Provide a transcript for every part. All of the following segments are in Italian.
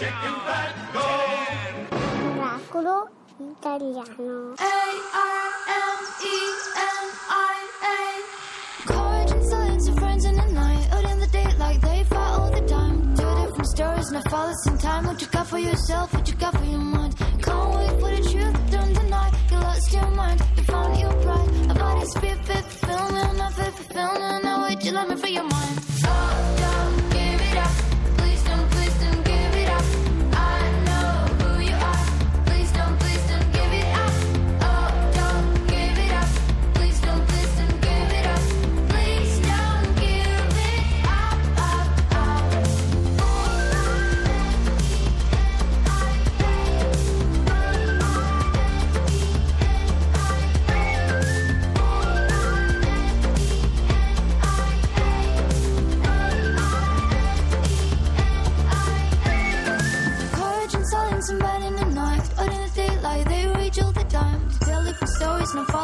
chicken fat, go! Oracolo italiano. A-R-M-E-N-I-A Courage and silence of friends in the night Out in the daylight, they fight all the time. Two different stories, no fallacy in time. What you got for yourself, what you got for your mind. Can't wait for the truth, don't deny You lost your mind, you found your pride. A body's fit, fit, fulfillment Not fit, fulfillment, now wait, you love me for your mind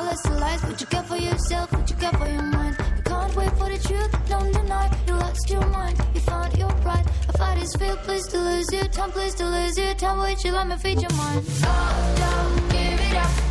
stories, the lies What you got for yourself, what you got for your mind? You can't wait for the truth, don't deny You lost your mind, you found your pride A fight is feel, please to lose your time. Please to lose your time, wait, you let me feed your mind. Oh, don't give it up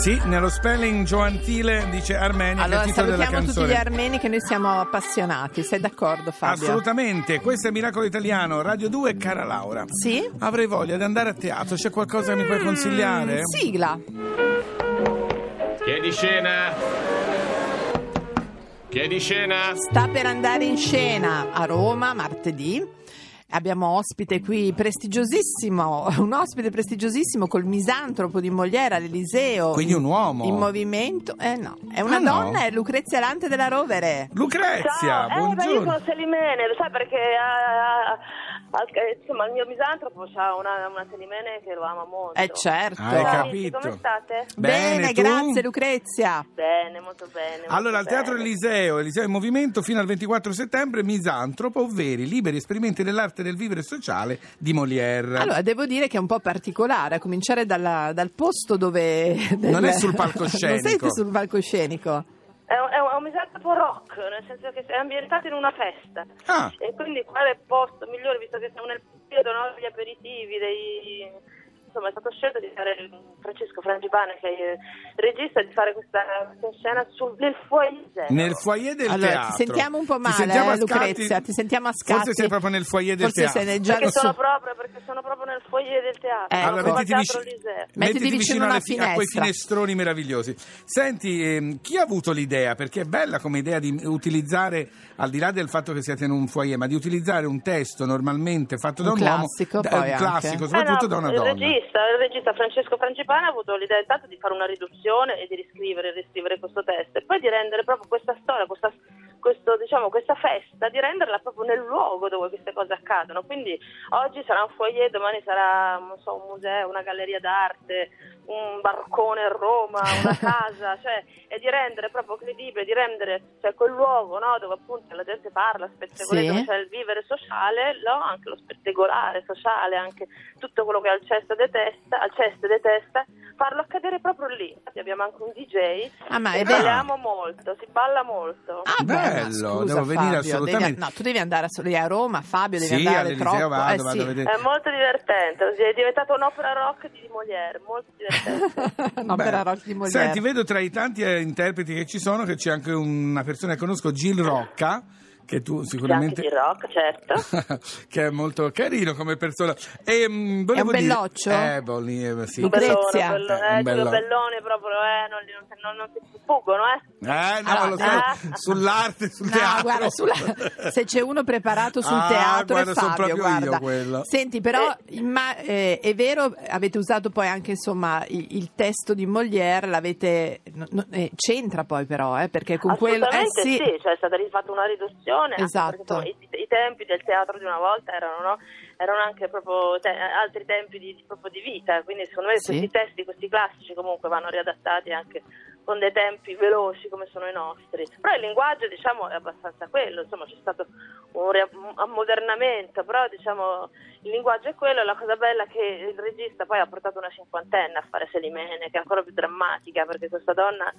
Sì, nello spelling giovantile dice Armenia, Allora che è il titolo della salutiamo tutti canzone. gli armeni che noi siamo appassionati. Sei d'accordo Fabio? Assolutamente, questo è Miracolo Italiano, Radio 2, cara Laura. Sì? Avrei voglia di andare a teatro, c'è qualcosa che mi puoi consigliare? Mm, sigla. Chiedi scena. Chiedi scena. Sta per andare in scena a Roma martedì. Abbiamo ospite qui prestigiosissimo, un ospite prestigiosissimo col misantropo di Molière all'Eliseo. Quindi un uomo. In movimento. Eh no, è una Ah, no? donna, è Lucrezia Lante della Rovere. Lucrezia, Ciao, eh, beh, io buongiorno. sono Selimene, lo sai perché ah, ah, ah, eh, insomma il mio misantropo ha una, una Selimene che lo ama molto. Eh certo. Hai Ciao, capito. come state? Bene, tu? grazie Lucrezia. Bene, molto bene. molto Allora, al Teatro bene. Eliseo, Eliseo in movimento fino al 24 settembre, Misantropo, ovvero i liberi esperimenti dell'arte del vivere sociale di Molière. Allora, devo dire che è un po' particolare, a cominciare dalla- dal posto dove... Non è sul palcoscenico. Non sei sul palcoscenico. È un, è un- è un misantropo rock, nel senso che è ambientato in una festa. Ah. E quindi quale posto migliore, visto che siamo nel periodo no, degli aperitivi, dei... Insomma, è stato scelto di fare Francesco Frangipane, che è il regista, di fare questa, questa scena sul, nel foyer. Nel foyer del allora, teatro. ti sentiamo un po' Ti male, sentiamo a eh, Lucrezia, ti sentiamo a scatti. Forse sei proprio nel foyer del Forse teatro. sei nel già sono, so- proprio, perché sono proprio nel foyer del teatro. Ecco. Allora, mettiti, Teatro vici- Eliseo. Mettiti vicino fi- a quei finestroni meravigliosi. Senti, ehm, chi ha avuto l'idea? Perché è bella come idea di utilizzare, al di là del fatto che siete in un foyer, ma di utilizzare un testo normalmente fatto da Un un, classico, uomo, da- un classico, Eh soprattutto no, da una il donna. Regista, il regista Francesco Frangipane ha avuto l'idea intanto di fare una riduzione e di riscrivere e riscrivere questo testo e poi di rendere proprio questa storia, questa questo, diciamo, questa festa, di renderla proprio nel luogo dove queste cose accadono. Quindi oggi sarà un foyer, domani sarà so, un museo, una galleria d'arte, un barcone a Roma, una casa, cioè, e di rendere proprio credibile, di rendere cioè, quel luogo no, dove appunto la gente parla, spettacolare, Sì. dove c'è il vivere sociale, no, anche lo spettacolare sociale, anche tutto quello che al cesto detesta, al cesto detesta, farlo accadere proprio lì. Abbiamo anche un DJ Ah, ma e è balliamo molto, si balla molto. Ah, Bello, scusa, devo venire Fabio, assolutamente. devi- no, tu devi andare a, lì a Roma, Fabio, devi Sì, andare troppo. vado, eh, vado sì. a vedere. È molto divertente, è diventato un'opera rock di Molière, molto divertente. no, per Beh, Rock di Molière. Senti, vedo tra i tanti eh, interpreti che ci sono che c'è anche una persona che conosco, Gil Rocca, che tu sicuramente... di rock, certo. che è molto carino come persona. E, mm, volevo È un dire- belloccio? Eh, bolli, eh, sì. Lucrezia. Bellone, bello- Eh, un eh, bello- bellone proprio, eh, non, non, non si fuggono, eh. Eh, no, Allora, lo sai, ah. sull'arte, sul No, teatro. guarda, sulla- se c'è uno preparato sul Ah, teatro guarda, è sono Fabio, proprio io guarda. quello. Senti, però imma- eh, è vero, avete usato poi anche insomma il, il testo di Molière, l'avete no, no, eh, c'entra poi però, eh, perché con quello eh, Assolutamente sì. sì, cioè è stata rifatta una riduzione. Anche Esatto. i, i tempi del teatro di una volta erano, no? erano anche proprio te- altri tempi di, di- proprio di vita, quindi secondo me Sì. questi testi, questi classici comunque vanno riadattati anche con dei tempi veloci come sono i nostri. Però il linguaggio diciamo è abbastanza quello, insomma c'è stato un, ammodernamento, però diciamo il linguaggio è quello, la cosa bella è che il regista poi ha portato una cinquantenne a fare Selimene, che è ancora più drammatica perché questa donna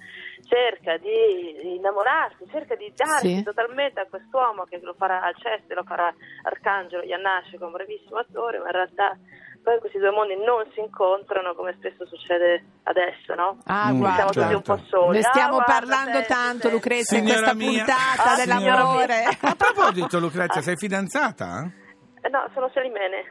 cerca di, innamorarsi, cerca di darsi Sì. totalmente a quest'uomo che lo farà al cesto, lo farà Arcangelo Iannasci, che è un bravissimo attore, ma in realtà poi questi due mondi non si incontrano come spesso succede adesso, no? Ah, Mm, Siamo guarda. tutti un po' certo. soli. Ne stiamo Ah, guarda, parlando senti, tanto. Lucrezia, in questa mia. puntata Ah, dell'amore. A proposito, Lucrezia, sei fidanzata? Eh, no, sono Selimene.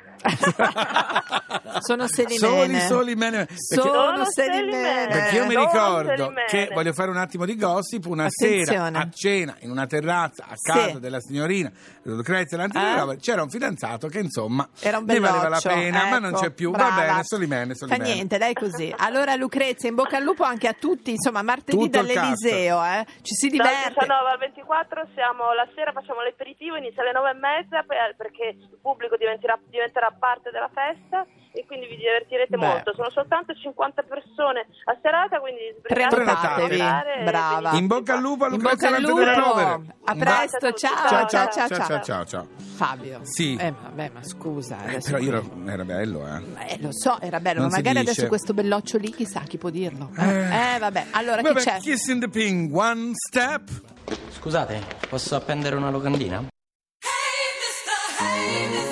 Sono Selimene. soli, mene. Perché- Sono Sono Selimene. Perché io mi ricordo Selimene. che voglio fare un attimo di gossip una Attenzione. sera a cena in una terrazza a casa Sì. della signorina Lucrezia Lantinova Eh? c'era un fidanzato che insomma Era un ne valeva la pena ma non ecco, c'è più brava. va bene Solimene Fa Solimene niente, dai così. Allora Lucrezia, in bocca al lupo anche a tutti, insomma, martedì Tutto dall'Eliseo, eh. Ci si Dal diverte. 19 al 24 siamo la sera, facciamo l'aperitivo, inizia alle 9 e mezza per- perché pubblico diventerà, diventerà parte della festa e quindi vi divertirete Beh. molto. Sono soltanto 50 persone a serata, quindi Prenotatevi. Brava. in bocca al lupo a In Lucrezia bocca al. Rovere. A presto, ciao, ciao ciao, ciao ciao, ciao ciao ciao Fabio. Sì. Eh, vabbè, ma scusa. Eh, adesso però io qui- ero- era bello eh Eh, lo so, era bello, Non ma magari adesso questo belloccio lì, chissà chi può dirlo. Eh, Eh. Eh, vabbè, allora Vabbè, chi c'è? Kiss in the Ping One Step Scusate, posso appendere una locandina? Amen.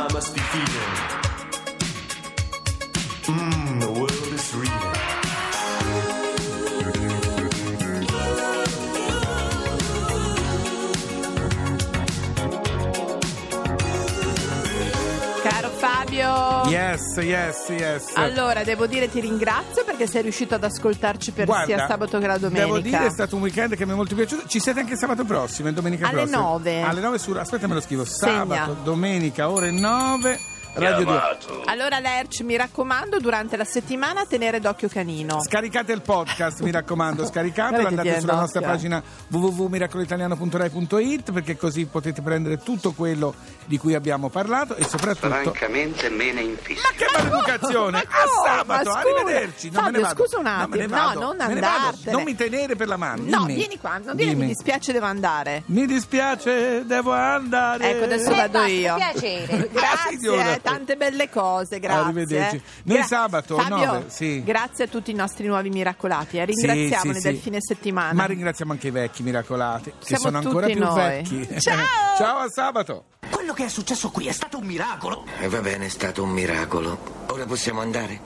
I must be feeling. Mmm, the world is reading. Caro Fabio. Yes, yes, yes. Allora, devo dire ti ringrazio perché sei riuscito ad ascoltarci per Guarda, sia sabato che la domenica. Devo dire è stato un weekend che mi è molto piaciuto. Ci siete anche sabato prossimo e domenica Alle prossima. 9. Alle 9 su aspetta me lo scrivo. Segna. Sabato, domenica, ore 9. Radio 2. Allora, Lerch, mi raccomando, durante la settimana tenere d'occhio canino. Scaricate il podcast, mi raccomando, scaricatelo, andate sulla nostra pagina www.miracolitaliano.rai.it perché così potete prendere tutto quello di cui abbiamo parlato e soprattutto Francamente me ne infischio. Ma che maleducazione! Ma A sabato, Ma scusa. arrivederci! Non me ne Fabio, vado. scusa un No, attimo. No, vado. non andartene. Non mi tenere per la mano. No, dimmi. vieni qua, non vieni, Dimmi. mi dispiace, devo andare. Mi dispiace, devo andare. Ecco, adesso vado io. piacere. Ah, signora. Grazie, tante belle cose, grazie. Arrivederci. Noi sabato, Fabio, nove, sì. grazie a tutti i nostri nuovi miracolati. eh, Ringraziamoli Sì, sì, del sì. fine settimana. Ma ringraziamo anche i vecchi miracolati, che Siamo sono ancora più noi. vecchi. Ciao! Ciao a sabato! Quello che è successo qui è stato un miracolo. E va bene, è stato un miracolo. Ora possiamo andare?